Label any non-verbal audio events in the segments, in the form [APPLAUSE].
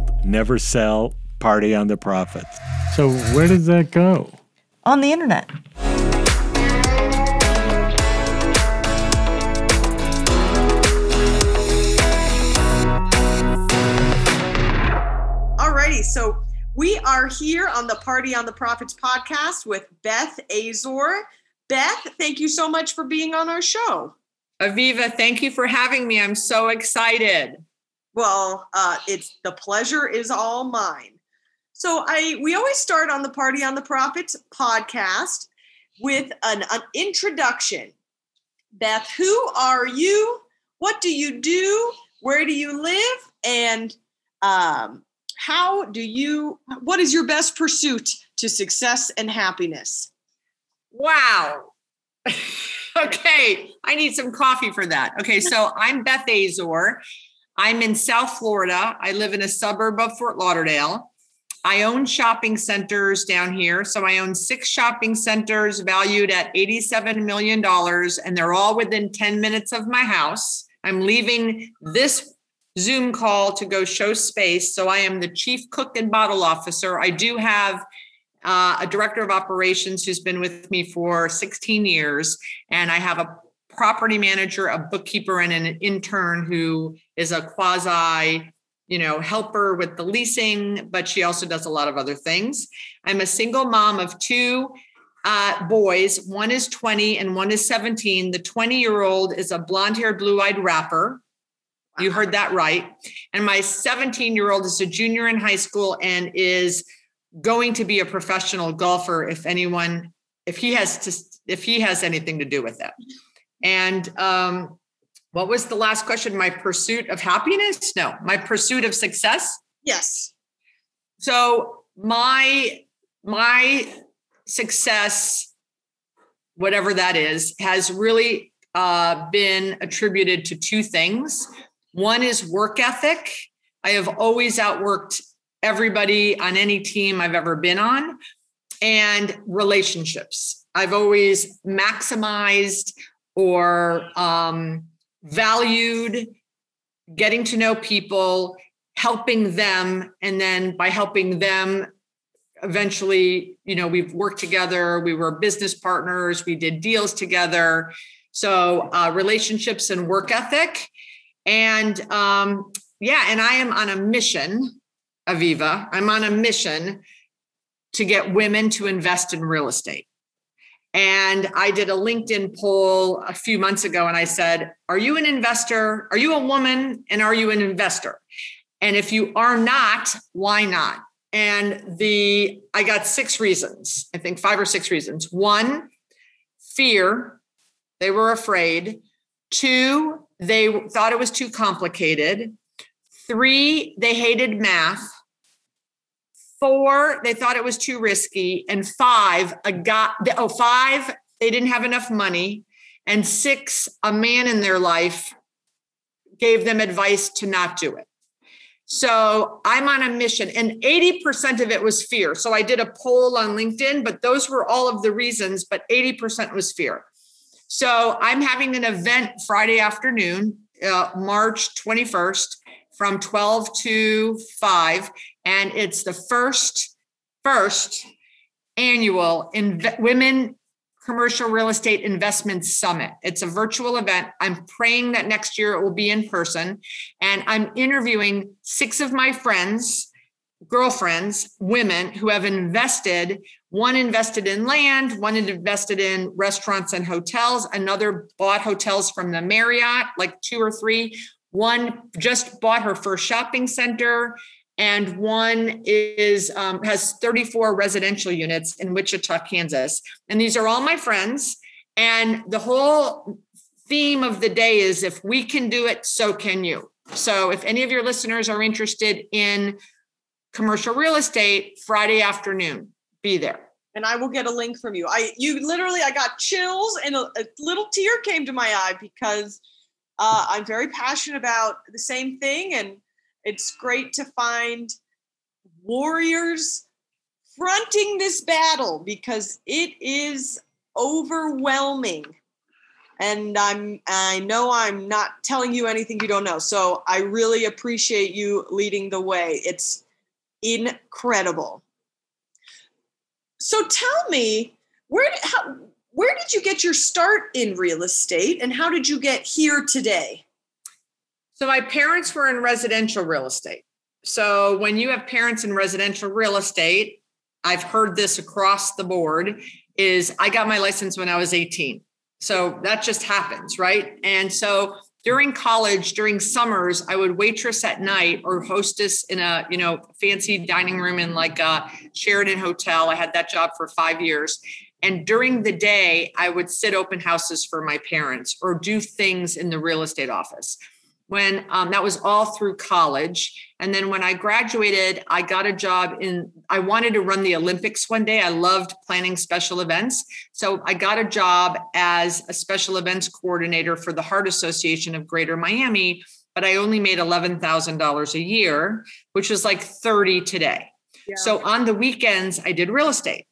build, never sell, party on the profits. So, where does that go? On the internet. Alrighty, so we are here on the Party on the Profits podcast with Beth Azor. Beth, thank you so much for being on our show. Aviva, thank you for having me. I'm so excited. Well, uh, it's the pleasure is all mine. So I we always start on the Party on the Profits podcast with an, an introduction. Beth, who are you? What do you do? Where do you live? And um, how do you? What is your best pursuit to success and happiness? Wow. [LAUGHS] okay, I need some coffee for that. Okay, so I'm Beth Azor. I'm in South Florida. I live in a suburb of Fort Lauderdale. I own shopping centers down here. So I own six shopping centers valued at $87 million, and they're all within 10 minutes of my house. I'm leaving this Zoom call to go show space. So I am the chief cook and bottle officer. I do have uh, a director of operations who's been with me for 16 years, and I have a property manager, a bookkeeper, and an intern who is a quasi, you know, helper with the leasing, but she also does a lot of other things. I'm a single mom of two uh, boys. One is 20 and one is 17. The 20 year old is a blonde haired, blue eyed rapper. You heard that right. And my 17 year old is a junior in high school and is going to be a professional golfer if anyone if he has to if he has anything to do with it and um what was the last question? My pursuit of happiness? No my pursuit of success? Yes. So my my success whatever that is has really uh, been attributed to two things. One is work ethic. I have always outworked everybody on any team I've ever been on, and relationships. I've always maximized or um, valued getting to know people, helping them, and then by helping them, eventually, you know, we've worked together. We were business partners. We did deals together. So uh, relationships and work ethic, and um, yeah, and I am on a mission Aviva. I'm on a mission to get women to invest in real estate. And I did a LinkedIn poll a few months ago and I said, Are you an investor? Are you a woman? And are you an investor? And if you are not, why not? And the I got six reasons, I think five or six reasons. One, fear. They were afraid. Two, they thought it was too complicated. Three, they hated math. Four, they thought it was too risky. And five, a guy, oh, five, they didn't have enough money. And six, a man in their life gave them advice to not do it. So I'm on a mission, and 80% of it was fear. So I did a poll on LinkedIn, but those were all of the reasons, but 80% was fear. So I'm having an event Friday afternoon, uh, March 21st from 12 to 5 and it's the first first annual women commercial real estate investment summit. It's a virtual event. I'm praying that next year it will be in person. And i'm interviewing six of my friends girlfriends women who have invested one invested in land one invested in restaurants and hotels another bought hotels from the marriott like two or three. One just bought her first shopping center, and one is um, has 34 residential units in Wichita, Kansas. And these are all my friends. And the whole theme of the day is if we can do it, so can you. So if any of your listeners are interested in commercial real estate, Friday afternoon, be there and I will get a link from you. I you literally I got chills and a, a, little tear came to my eye because uh, I'm very passionate about the same thing, and it's great to find warriors fronting this battle because it is overwhelming. and I'm I know I'm not telling you anything you don't know. So I really appreciate you leading the way. It's incredible. So tell me, where did, how, where did you get your start in real estate and how did you get here today? So my parents were in residential real estate. So when you have parents in residential real estate, I've heard this across the board is I got my license when I was 18. So that just happens, right? And so during college, during summers, I would waitress at night or hostess in a, you know, fancy dining room in like a Sheraton hotel. I had that job for 5 years. And during the day, I would sit open houses for my parents or do things in the real estate office when um, that was all through college. And then when I graduated, I got a job in, I wanted to run the Olympics one day. I loved planning special events. So I got a job as a special events coordinator for the Heart Association of Greater Miami, but I only made $11,000 a year, which was like 30 today. Yeah. So on the weekends, I did real estate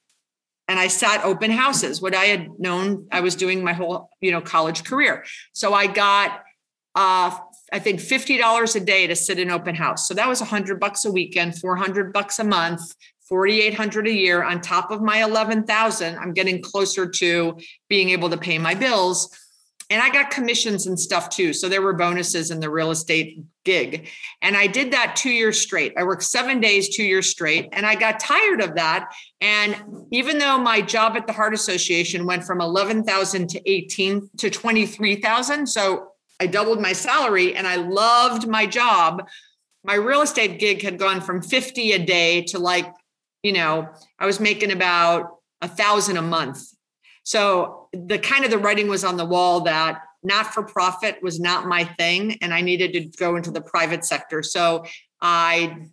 and I sat open houses, what I had known I was doing my whole, you know, college career. So I got uh, I think $50 a day to sit in open house. So that was 100 bucks a weekend, 400 bucks a month, 4800 a year on top of my 11,000. I'm getting closer to being able to pay my bills. And I got commissions and stuff too. So there were bonuses in the real estate gig. And I did that 2 years straight. I worked 7 days 2 years straight and I got tired of that and even though my job at the Heart Association went from 11,000 to 18 to 23,000, so I doubled my salary and I loved my job. My real estate gig had gone from 50 a day to like, you know, I was making about a thousand a month. So the kind of the writing was on the wall that not for profit was not my thing and I needed to go into the private sector. So I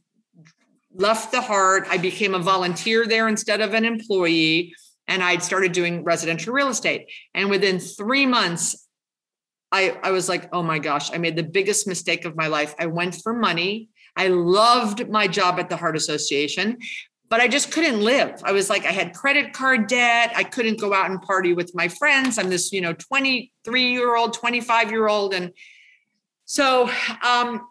left the heart. I became a volunteer there instead of an employee and I'd started doing residential real estate. And within three months, I, I was like, oh my gosh, I made the biggest mistake of my life. I went for money. I loved my job at the Heart Association, but I just couldn't live. I was like, I had credit card debt. I couldn't go out and party with my friends. I'm this, you know, 23 year old, 25 year old. And so, um,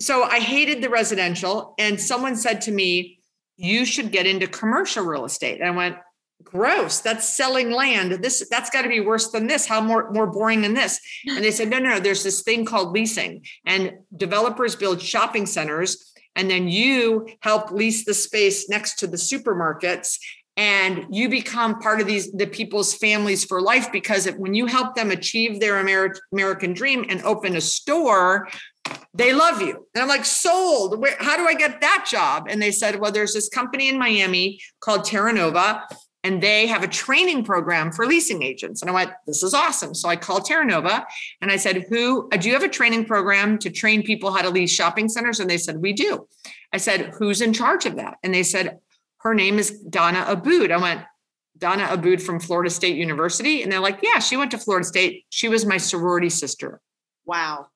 so I hated the residential. And someone said to me, you should get into commercial real estate. And I went, gross. That's selling land. This that's got to be worse than this. How more more boring than this? [LAUGHS] And they said no, no no. There's this thing called leasing and developers build shopping centers and then you help lease the space next to the supermarkets and you become part of these the people's families for life because when you help them achieve their Ameri- american dream and open a store they love you. And i'm like sold. Where, how do i get that job? And they said well there's this company in miami called terra nova and they have a training program for leasing agents. And I went, this is awesome. So I called Terra Nova and I said, who, uh, do you have a training program to train people how to lease shopping centers? And they said, we do. I said, who's in charge of that? And they said, her name is Donna Aboud. I went, Donna Aboud from Florida State University. And they're like, yeah, she went to Florida State. She was my sorority sister. Wow.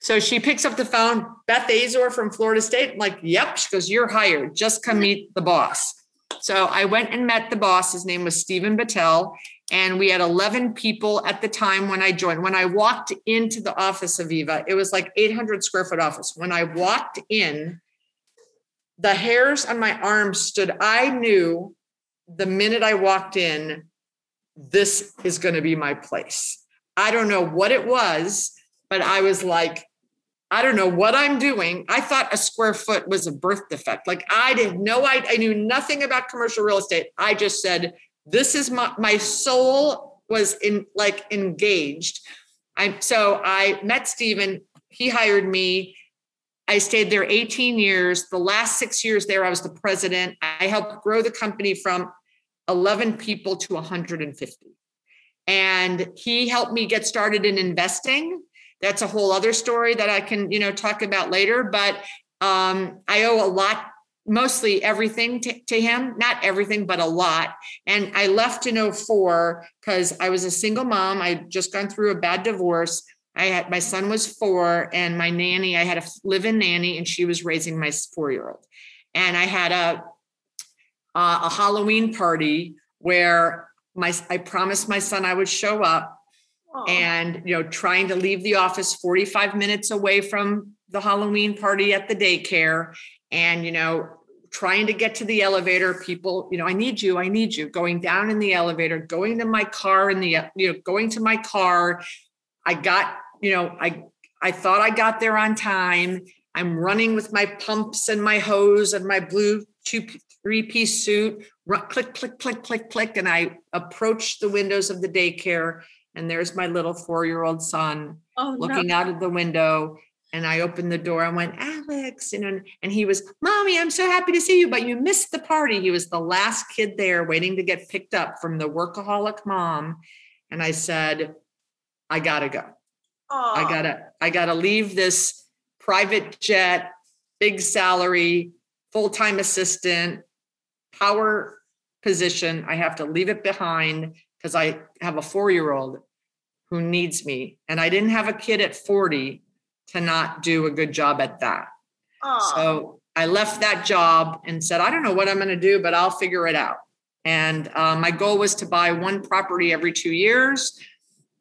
So she picks up the phone, Beth Azor from Florida State. I'm like, yep. She goes, you're hired. Just come [LAUGHS] meet the boss. So I went and met the boss. His name was Stephen Bittel. And we had 11 people at the time when I joined. When I walked into the office Aviva, it was like 800 square foot office. When I walked in, the hairs on my arms stood. I knew the minute I walked in, this is going to be my place. I don't know what it was, but I was like, I don't know what I'm doing. I thought a square foot was a birth defect. Like I did no, I, I knew nothing about commercial real estate. I just said, this is my, my soul was in like engaged. I, so I met Stephen. He hired me. I stayed there 18 years. The last six years there, I was the president. I helped grow the company from 11 people to 150. And he helped me get started in investing that's a whole other story that I can, you know, talk about later. But um, I owe a lot, mostly everything to, to him, not everything, but a lot. And I left in 04 because I was a single mom. I just gone through a bad divorce. I had my son was four, and my nanny, I had a live-in nanny, and she was raising my four-year-old. And I had a uh, a Halloween party where my I promised my son I would show up And you know trying to leave the office 45 minutes away from the halloween party at the daycare and you know trying to get to the elevator people you know i need you i need you going down in the elevator going to my car in the you know going to my car. I got you know i i thought i got there on time. I'm running with my pumps and my hose and my blue two three piece suit click click click click click and i approach the windows of the daycare and there's my little four year old son oh, no. looking out of the window. And I opened the door. and went, Alex, you know, and he was, Mommy, I'm so happy to see you, but you missed the party. He was the last kid there waiting to get picked up from the workaholic mom. And I said, I gotta go. I gotta, I gotta leave this private jet, big salary, full-time assistant, power position. I have to leave it behind because I have a four-year-old who needs me. And I didn't have a kid at 40 to not do a good job at that. Aw. So I left that job and said, I don't know what I'm going to do, but I'll figure it out. And uh, my goal was to buy one property every two years.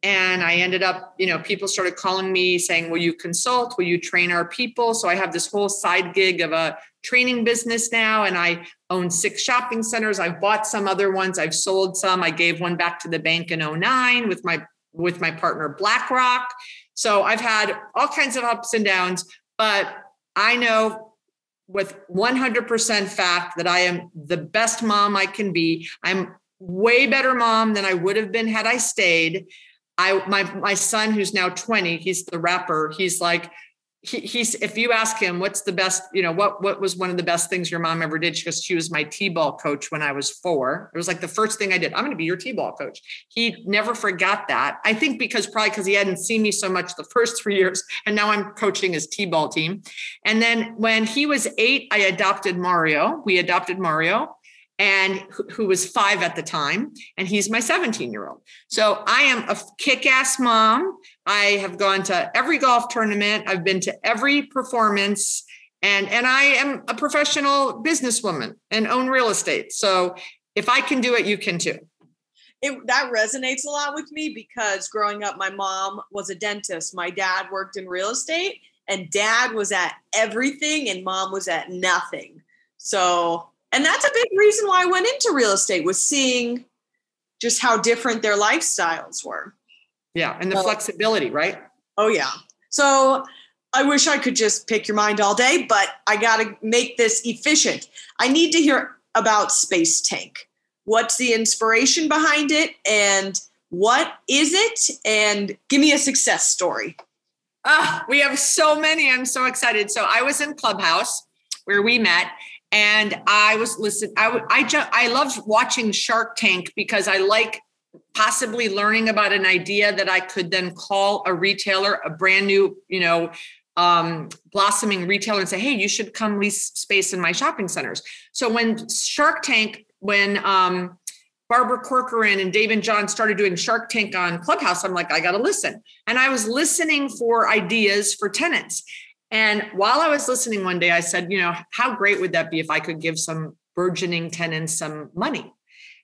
And I ended up, you know, people started calling me saying, Will you consult? Will you train our people? So I have this whole side gig of a training business now. And I own six shopping centers. I've bought some other ones. I've sold some. I gave one back to the bank in 09 with my with my partner BlackRock. So I've had all kinds of ups and downs, but I know with 100% fact that I am the best mom I can be. I'm way better mom than I would have been had I stayed. I my my son who's now 20, he's the rapper. He's like he, he's if you ask him what's the best, you know, what what was one of the best things your mom ever did? She goes, she was my T-ball coach when I was four. It was like the first thing I did. I'm going to be your T-ball coach. He never forgot that. I think because probably because he hadn't seen me so much the first [LAUGHS] three years, and now I'm coaching his T-ball team. And then when he was eight, I adopted Mario. We adopted Mario, and who, was five at the time, and he's my 17 year old. So I am a kick-ass mom. I have gone to every golf tournament. I've been to every performance, and and I am a professional businesswoman and own real estate. So if I can do it, you can too. it, that resonates a lot with me because growing up, my mom was a dentist. My dad worked in real estate, and dad was at everything, and mom was at nothing. So, and that's a big reason why I went into real estate was seeing just how different their lifestyles were. Yeah, and the Well- flexibility, right? Oh yeah. So I wish I could just pick your mind all day, but I got to make this efficient. I need to hear about Space Tank. What's the inspiration behind it and what is it? And give me a success story. Ah, we have so many. I'm so excited. So I was in Clubhouse where we met, and I was listening. I I just, I love watching Shark Tank because I like possibly learning about an idea that I could then call a retailer, a brand new, you know, um, blossoming retailer, and say, "Hey, you should come lease space in my shopping centers." So when Shark Tank, when um, Barbara Corcoran and Dave and John started doing Shark Tank on Clubhouse, I'm like, I got to listen. And I was listening for ideas for tenants. And while I was listening one day, I said, you know, how great would that be if I could give some burgeoning tenants some money?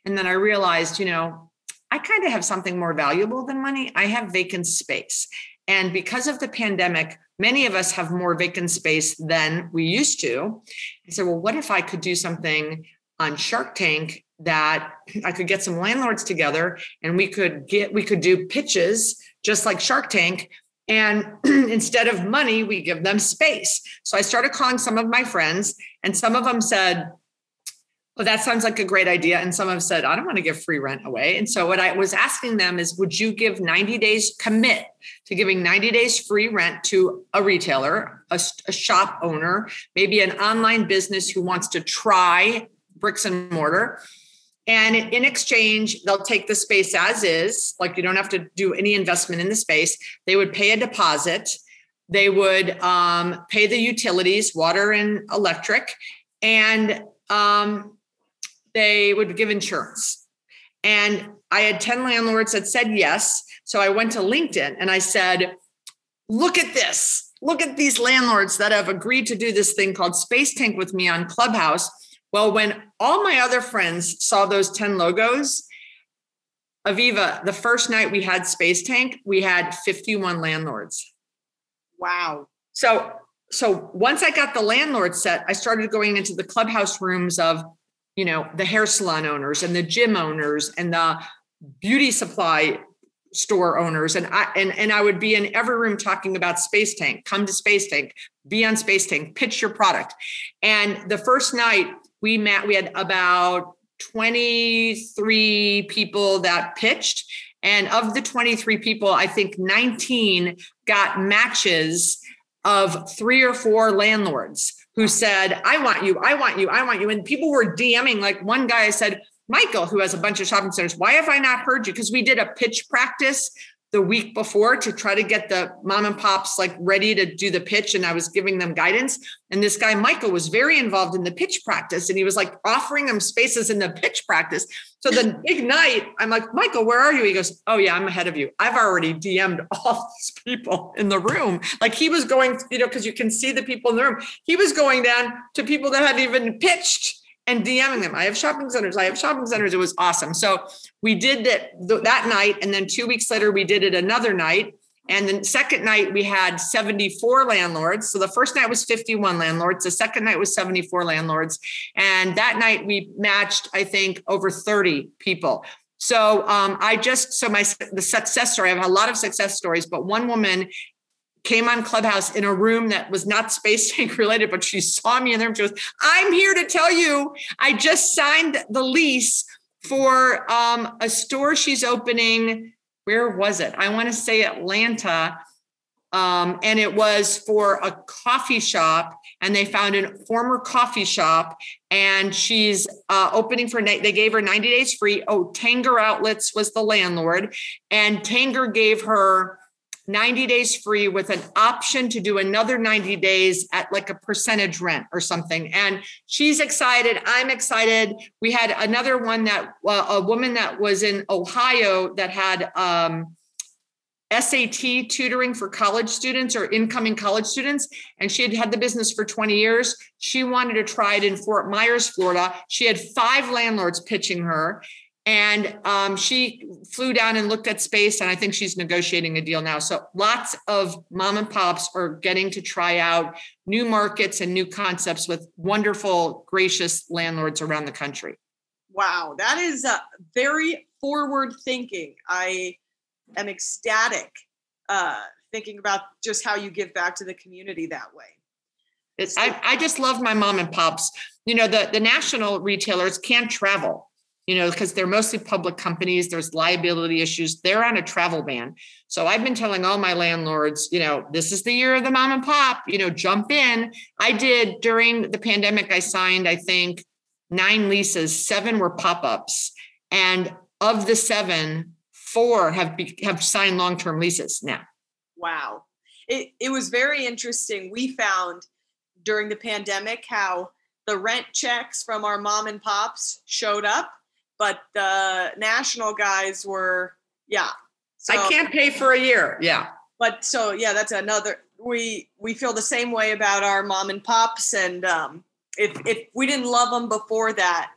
And then I realized, you know, I kind of have something more valuable than money. I have vacant space. And because of the pandemic, many of us have more vacant space than we used to. I said, well, what if I could do something on Shark Tank that I could get some landlords together and we could get we could do pitches just like Shark Tank and [CLEARS THROAT] instead of money we give them space. So I started calling some of my friends and some of them said well, that sounds like a great idea. And some have said, I don't want to give free rent away. And so what I was asking them is, would you give 90 days commit to giving 90 days free rent to a retailer, a, a shop owner, maybe an online business who wants to try bricks and mortar? And in exchange, they'll take the space as is, like you don't have to do any investment in the space. They would pay a deposit. They would um, pay the utilities, water and electric, and um, they would give insurance. And I had 10 landlords that said yes. So I went to LinkedIn and I said, look at this. Look at these landlords that have agreed to do this thing called Space Tank with me on Clubhouse. Well, when all my other friends saw those 10 logos, Aviva, the first night we had Space Tank, we had 51 landlords. Wow. So so once I got the landlord set, I started going into the clubhouse rooms of, you know, the hair salon owners and the gym owners and the beauty supply store owners and I and, and I would be in every room talking about Space Tank. Come to Space Tank, be on Space Tank, pitch your product. And the first night we met, we had about 23 people that pitched. And of the 23 people, I think 19 got matches of three or four landlords who said, I want you, I want you, I want you. And people were DMing. Like one guy said, Michael, who has a bunch of shopping centers, why have I not heard you? Because we did a pitch practice the week before to try to get the mom and pops like ready to do the pitch and I was giving them guidance. And this guy Michael was very involved in the pitch practice and he was like offering them spaces in the pitch practice. So the [LAUGHS] big night I'm like Michael where are you? He goes oh yeah I'm ahead of you. I've already DM'd [LAUGHS] all these people in the room. Like he was going you know because you can see the people in the room. He was going down to people that hadn't even pitched and DMing them. I have shopping centers. I have shopping centers. It was awesome. So we did that that night, and then two weeks later we did it another night. And the second night we had 74 landlords. So the first night was 51 landlords. The second night was 74 landlords. And that night we matched, I think, over 30 people. So um, I just so my the success story. I have a lot of success stories, but one woman came on Clubhouse in a room that was not [LAUGHS] Space Tank related, but she saw me in there and she goes, I'm here to tell you, I just signed the lease for um, a store she's opening. Where was it? I want to say Atlanta. Um, and it was for a coffee shop and they found a former coffee shop and she's uh, opening for they gave her 90 days free oh tanger outlets was the landlord and tanger gave her 90 days free with an option to do another 90 days at like a percentage rent or something. And she's excited. I'm excited. We had another one that a woman that was in Ohio that had um, SAT tutoring for college students or incoming college students. And she had had the business for 20 years. She wanted to try it in Fort Myers, Florida. She had five landlords pitching her. And um, she flew down and looked at space, and I think she's negotiating a deal now. So lots of mom and pops are getting to try out new markets and new concepts with wonderful, gracious landlords around the country. Wow, that is uh, very forward thinking. I am ecstatic uh, thinking about just how you give back to the community that way. It's, I, I just love my mom and pops. You know, the, the national retailers can't travel you know, because they're mostly public companies, there's liability issues. They're on a travel ban. So I've been telling all my landlords, you know, this is the year of the mom and pop, you know, jump in. I did during the pandemic, I signed, I think, nine leases, seven were pop ups. And of the seven, four have, be, have signed long term leases now. Wow. It, it was very interesting. We found during the pandemic how the rent checks from our mom and pops showed up but the national guys were yeah. So, I can't pay for a year. Yeah. But so yeah, that's another. We we feel the same way about our mom and pops, and um, if if we didn't love them before that,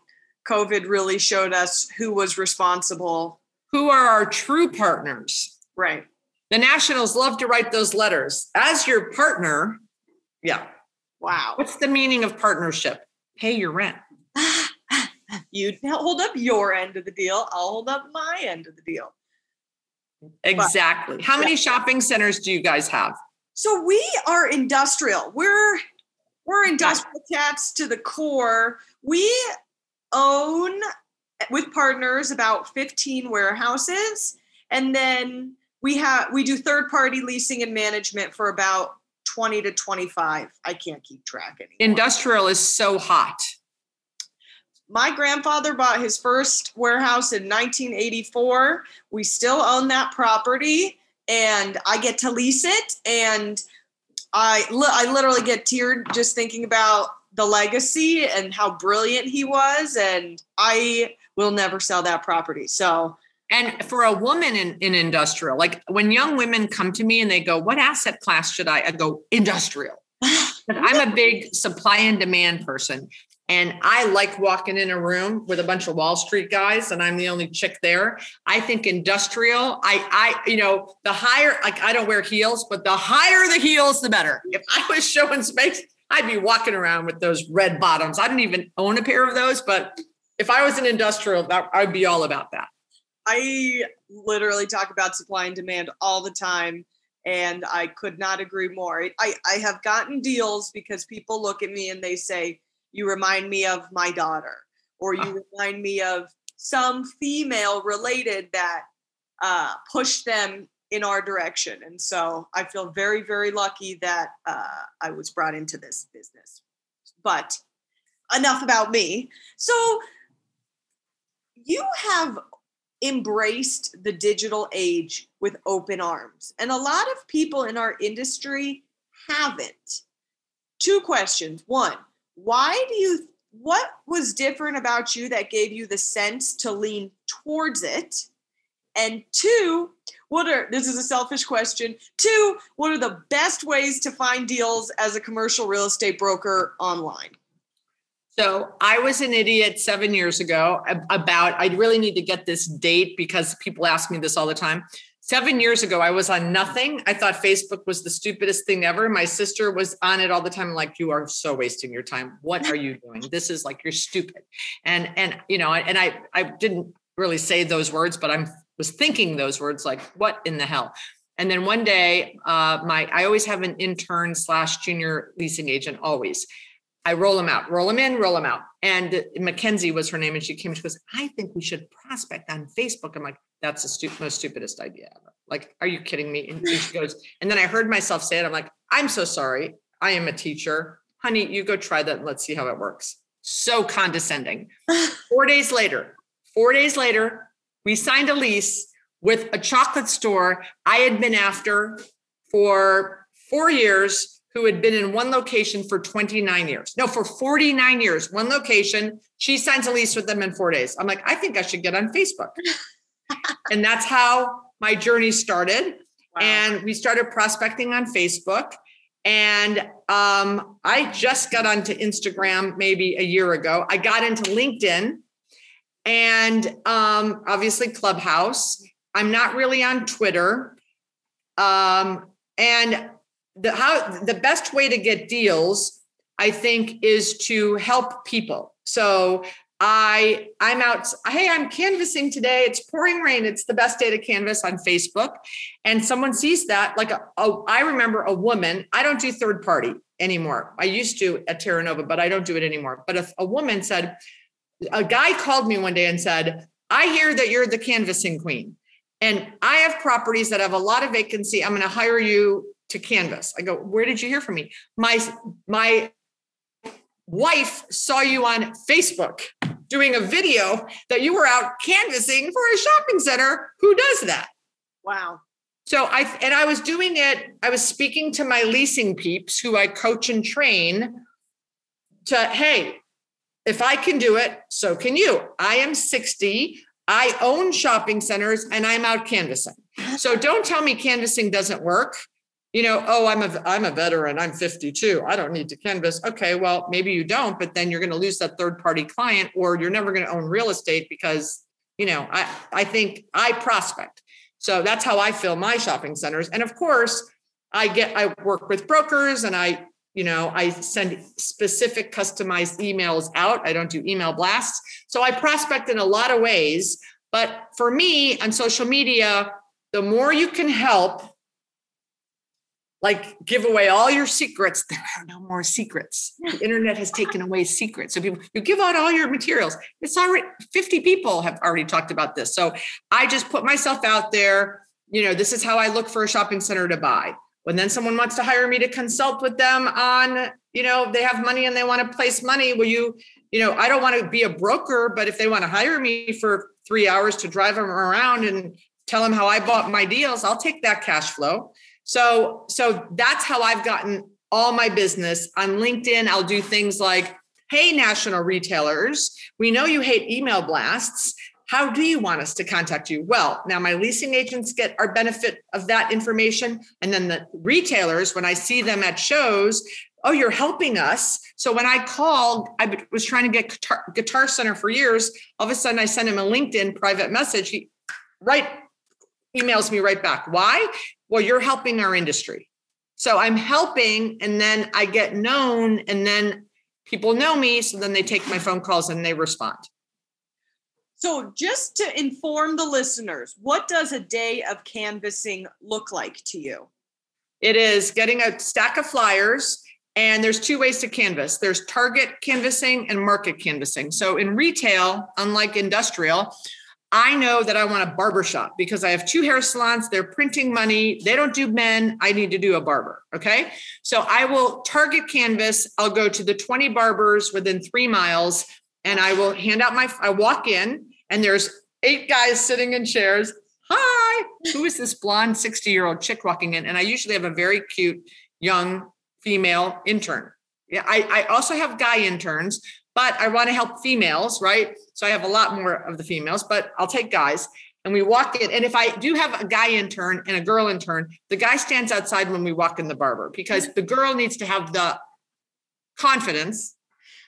COVID really showed us who was responsible. Who are our true partners? Right. The Nationals love to write those letters. As your partner, yeah. Wow. What's the meaning of partnership? Pay your rent. [SIGHS] [LAUGHS] you hold up your end of the deal i'll hold up my end of the deal. Exactly. But, how many shopping centers do you guys have? So we are industrial. We're we're industrial cats to the core. We own with partners about 15 warehouses. And then we have we do third party leasing and management for about 20 to 25 i can't keep track anymore. Industrial is so hot my grandfather bought his first warehouse in 1984. We still own that property and I get to lease it. And I, I literally get teared just thinking about the legacy and how brilliant he was. And I will never sell that property. So, and for a woman in, in industrial, like when young women come to me and they go, What asset class should I? I go, Industrial. [LAUGHS] I'm a big supply and demand person. And I like walking in a room with a bunch of Wall Street guys and I'm the only chick there. I think industrial, I, I, you know, the higher, like I don't wear heels, but the higher the heels, the better. If I was showing space, I'd be walking around with those red bottoms. I don't even own a pair of those, but if I was an industrial, that, I'd be all about that. I literally talk about supply and demand all the time and I could not agree more. I, I have gotten deals because people look at me and they say, You remind me of my daughter, or you remind me of some female related that uh, pushed them in our direction. And so I feel very, very lucky that uh, I was brought into this business. But enough about me. So you have embraced the digital age with open arms. And a lot of people in our industry haven't. Two questions. One, why do you what was different about you that gave you the sense to lean towards it? And two, what are this is a selfish question. Two, what are the best ways to find deals as a commercial real estate broker online? So I was an idiot seven years ago about, I really need to get this date because people ask me this all the time. Seven years ago, I was on nothing. I thought Facebook was the stupidest thing ever. My sister was on it all the time. like, you are so wasting your time. What are you doing? This is like you're stupid. And and you know, and I I didn't really say those words, but I'm was thinking those words like, what in the hell? And then one day, uh, my I always have an intern slash junior leasing agent always. I roll them out, roll them in, roll them out. And Mackenzie was her name. And she came, she goes, I think we should prospect on Facebook. I'm like, that's the stu- most stupidest idea ever. Like, are you kidding me? And she goes, [LAUGHS] and then I heard myself say it. I'm like, I'm so sorry. I am a teacher. Honey, you go try that and let's see how it works. So condescending. [LAUGHS] four days later, four days later, we signed a lease with a chocolate store I had been after for four years who had been in one location for 29 years. No, for 49 years, one location. She signs a lease with them in four days. I'm like, I think I should get on Facebook. [LAUGHS] and that's how my journey started. Wow. And we started prospecting on Facebook. And um, I just got onto Instagram maybe a year ago. I got into LinkedIn and um, obviously Clubhouse. I'm not really on Twitter. Um, and the how the best way to get deals i think is to help people. So i i'm out hey i'm canvassing today. It's pouring rain. It's the best day to canvas on facebook. And someone sees that like a, a, I remember a woman i don't do third party anymore. I used to at terra nova but i don't do it anymore. But if a woman said a guy called me one day and said i hear that you're the canvassing queen. And I have properties that have a lot of vacancy. I'm going to hire you to Canvas. I go, where did you hear from me? My my wife saw you on Facebook doing a video that you were out canvassing for a shopping center. Who does that? Wow. So I and I was doing it. I was speaking to my leasing peeps who I coach and train to, hey, if I can do it, so can you. I am 60. I own shopping centers and I'm out canvassing. So don't tell me canvassing doesn't work you know, oh, I'm a I'm a veteran. I'm 52. I don't need to canvas. Okay, well, maybe you don't, but then you're going to lose that third party client, or you're never going to own real estate because you know I I think I prospect. So that's how I fill my shopping centers. And of course, I get I work with brokers and I you know I send specific customized emails out. I don't do email blasts. So I prospect in a lot of ways. But for me on social media, the more you can help like give away all your secrets. There are no more secrets. The internet has taken away secrets. So people, you give out all your materials. It's already 50 people have already talked about this. So I just put myself out there. You know, this is how I look for a shopping center to buy. When then someone wants to hire me to consult with them on, you know, they have money and they want to place money. Will you, you know, I don't want to be a broker, but if they want to hire me for three hours to drive them around and tell them how I bought my deals, I'll take that cash flow. So, so that's how I've gotten all my business on LinkedIn. I'll do things like, Hey, national retailers, we know you hate email blasts. How do you want us to contact you? Well, now my leasing agents get our benefit of that information. And then the retailers, when I see them at shows, oh, you're helping us. So when I called, I was trying to get Guitar, Guitar Center for years. All of a sudden, I sent him a LinkedIn private message. He right emails me right back. Why? Well, you're helping our industry. So I'm helping, and then I get known, and then people know me. So then they take my phone calls and they respond. So, just to inform the listeners, what does a day of canvassing look like to you? It is getting a stack of flyers, and there's two ways to canvass there's target canvassing and market canvassing. So, in retail, unlike industrial, I know that I want a barber shop because I have two hair salons. They're printing money. They don't do men. I need to do a barber. Okay. So I will target canvas. I'll go to the 20 barbers within three miles and I will hand out my, I walk in and there's eight guys sitting in chairs. Hi, who is this blonde 60 year old chick walking in? And I usually have a very cute young female intern. Yeah, I, I also have guy interns, but I want to help females, right? So I have a lot more of the females, but I'll take guys. And we walk in. And if I do have a guy intern and a girl intern, the guy stands outside when we walk in the barber because the girl needs to have the confidence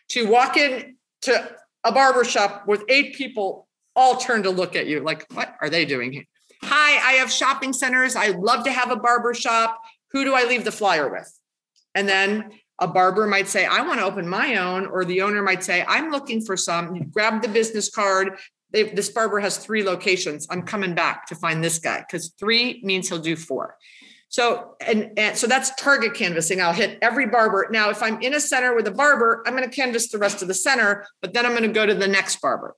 to walk in to a barber shop with eight people all turn to look at you like, what are they doing here? Hi, I have shopping centers. I love to have a barber shop. Who do I leave the flyer with? And then a barber might say, I want to open my own, or the owner might say, I'm looking for some. You grab the business card. They, this barber has three locations. I'm coming back to find this guy because three means he'll do four. So and, and so that's target canvassing. I'll hit every barber. Now, if I'm in a center with a barber, I'm going to canvass the rest of the center, but then I'm going to go to the next barber.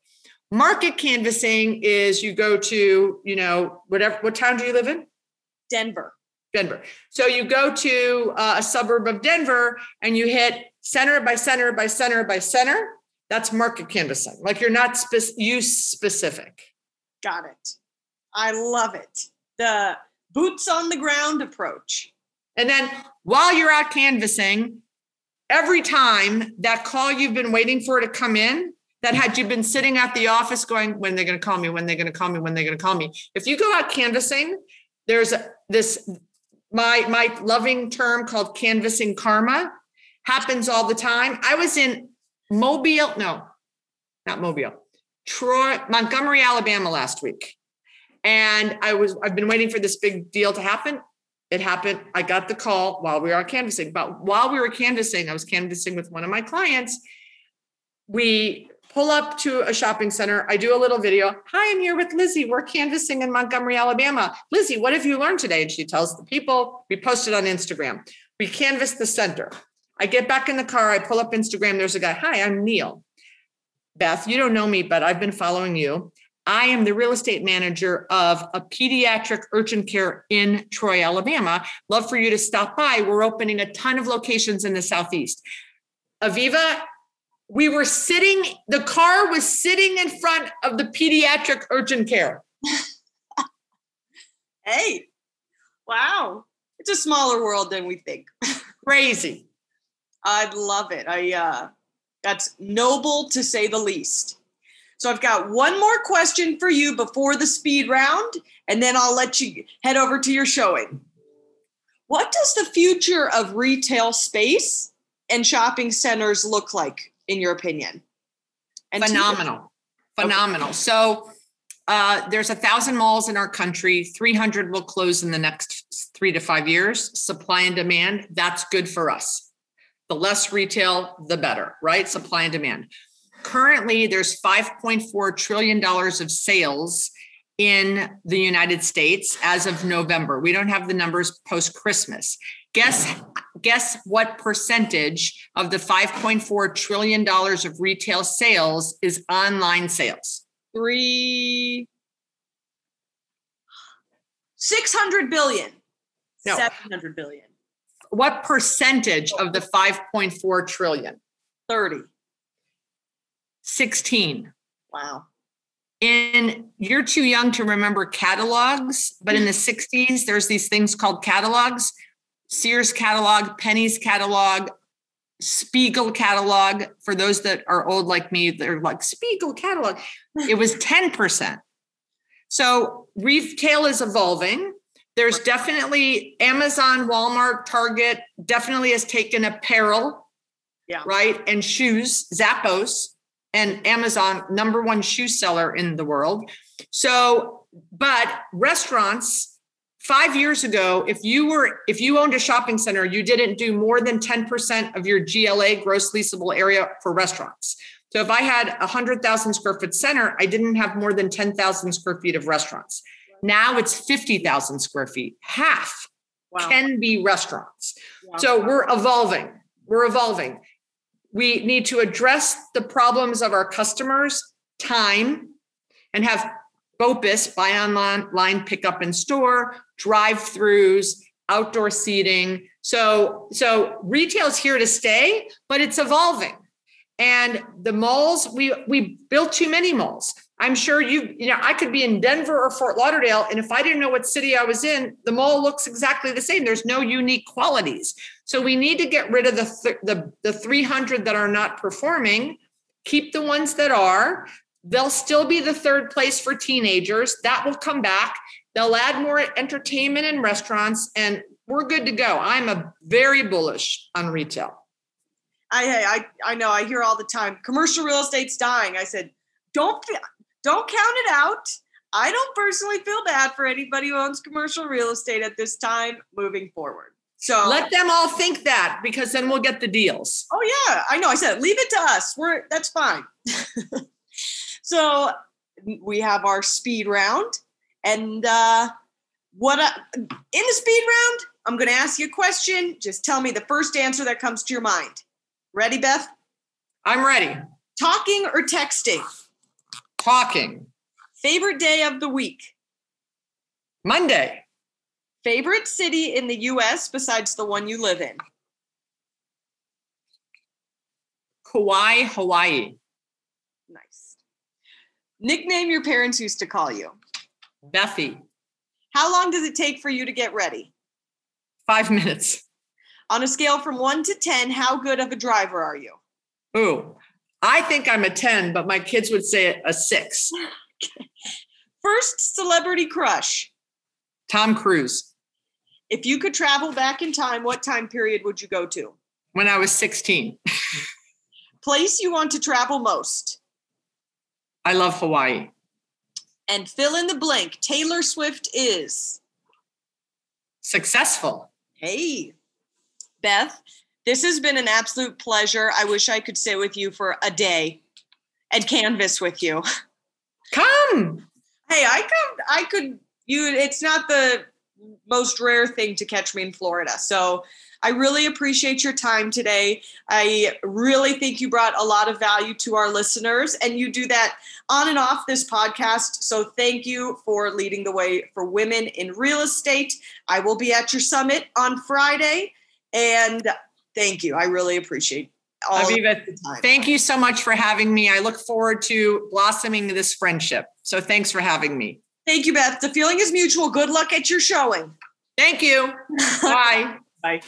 Market canvassing is you go to, you know, whatever what town do you live in? Denver. Denver. So you go to uh, a suburb of Denver and you hit center by center by center by center. That's market canvassing. Like you're not spe- use specific. Got it. I love it. The boots on the ground approach. And then while you're out canvassing, every time that call you've been waiting for to come in, that had you been sitting at the office going, when they're going to call me, when they're going to call me, when they're going to call me. If you go out canvassing, there's a, this my my loving term called canvassing karma happens all the time. I was in Mobile, no, not Mobile, Troy, Montgomery, Alabama last week. And I was, I've been waiting for this big deal to happen. It happened. I got the call while we were canvassing. But while we were canvassing, I was canvassing with one of my clients. We pull up to a shopping center. I do a little video. Hi, I'm here with Lizzie. We're canvassing in Montgomery, Alabama. Lizzie, what have you learned today? And she tells the people. We post it on Instagram. We canvass the center. I get back in the car. I pull up Instagram. There's a guy. Hi, I'm Neil. Beth, you don't know me, but I've been following you. I am the real estate manager of a pediatric urgent care in Troy, Alabama. Love for you to stop by. We're opening a ton of locations in the Southeast. Aviva, we were sitting, the car was sitting in front of the pediatric urgent care. [LAUGHS] hey, wow. It's a smaller world than we think. [LAUGHS] Crazy. I love it. I uh that's noble to say the least. So I've got one more question for you before the speed round, and then I'll let you head over to your showing. What does the future of retail space and shopping centers look like in your opinion? And Phenomenal. Phenomenal. Okay. So uh, there's a thousand malls in our country. 300 will close in the next three to five years. Supply and demand, that's good for us. The less retail, the better, right? Supply and demand. Currently, there's $5.4 trillion of sales in the United States as of November. We don't have the numbers post Christmas. Guess guess what percentage of the 5.4 trillion dollars of retail sales is online sales? Three 600 billion. No. 700 billion. What percentage of the 5.4 trillion? 30. 16. Wow. In you're too young to remember catalogs, but in mm. the 60s, there's these things called catalogs Sears catalog, Penney's catalog, Spiegel catalog. For those that are old like me, they're like Spiegel catalog. It was [LAUGHS] 10%. So retail is evolving. There's definitely Amazon, Walmart, Target definitely has taken apparel, Yeah. right, and shoes, Zappos, and Amazon, number one shoe seller in the world. So, but restaurants, five years ago, if you were if you owned a shopping center, you didn't do more than 10% of your GLA gross leasable area for restaurants. So if I had a hundred thousand square foot center, I didn't have more than 10,000 square feet of restaurants. Now it's 50,000 square feet. Half Wow. can be restaurants. Wow. So we're evolving. We're evolving. We need to address the problems of our customers, time, and have BOPIS, buy online, line pickup in store, drive-throughs, outdoor seating. So, so retail's here to stay, but it's evolving. And the malls, we we built too many malls. I'm sure you, you know, I could be in Denver or Fort Lauderdale, and if I didn't know what city I was in, the mall looks exactly the same. There's no unique qualities. So we need to get rid of the th- the the 300 that are not performing, keep the ones that are. They'll still be the third place for teenagers. That will come back. They'll add more entertainment and restaurants, and we're good to go. I'm a very bullish on retail. I, I I know I hear all the time commercial real estate's dying. I said, don't don't count it out. I don't personally feel bad for anybody who owns commercial real estate at this time moving forward. So Let them all think that because then we'll get the deals. Oh yeah, I know. I said leave it to us. We're that's fine. [LAUGHS] so we have our speed round, and uh, what I, in the speed round, I'm going to ask you a question. Just tell me the first answer that comes to your mind. Ready, Beth? I'm ready. Talking or texting? Talking. Favorite day of the week? Monday. Favorite city in the U.S. besides the one you live in? Kauai, Hawaii. Nice. Nickname your parents used to call you. Bethy. How long does it take for you to get ready? Five minutes. On a scale from one to 10, how good of a driver are you? Ooh, I think I'm a 10, but my kids would say a six. [LAUGHS] First celebrity crush. Tom Cruise. If you could travel back in time, what time period would you go to? When I was 16. Place you want to travel most. I love Hawaii. And fill in the blank. Taylor Swift is. Successful. Hey, Beth, this has been an absolute pleasure. I wish I could sit with you for a day and canvas with you. Come. Hey, I could, I could, you, it's not the most rare thing to catch me in Florida. So I really appreciate your time today. I really think you brought a lot of value to our listeners, and you do that on and off this podcast. So thank you for leading the way for women in real estate. I will be at your summit on Friday, and thank you. I really appreciate all of Aviva, the time. thank you so much for having me. I look forward to blossoming this friendship. So thanks for having me. Thank you, Beth. The feeling is mutual. Good luck at your showing. Thank you. [LAUGHS] Bye. Bye.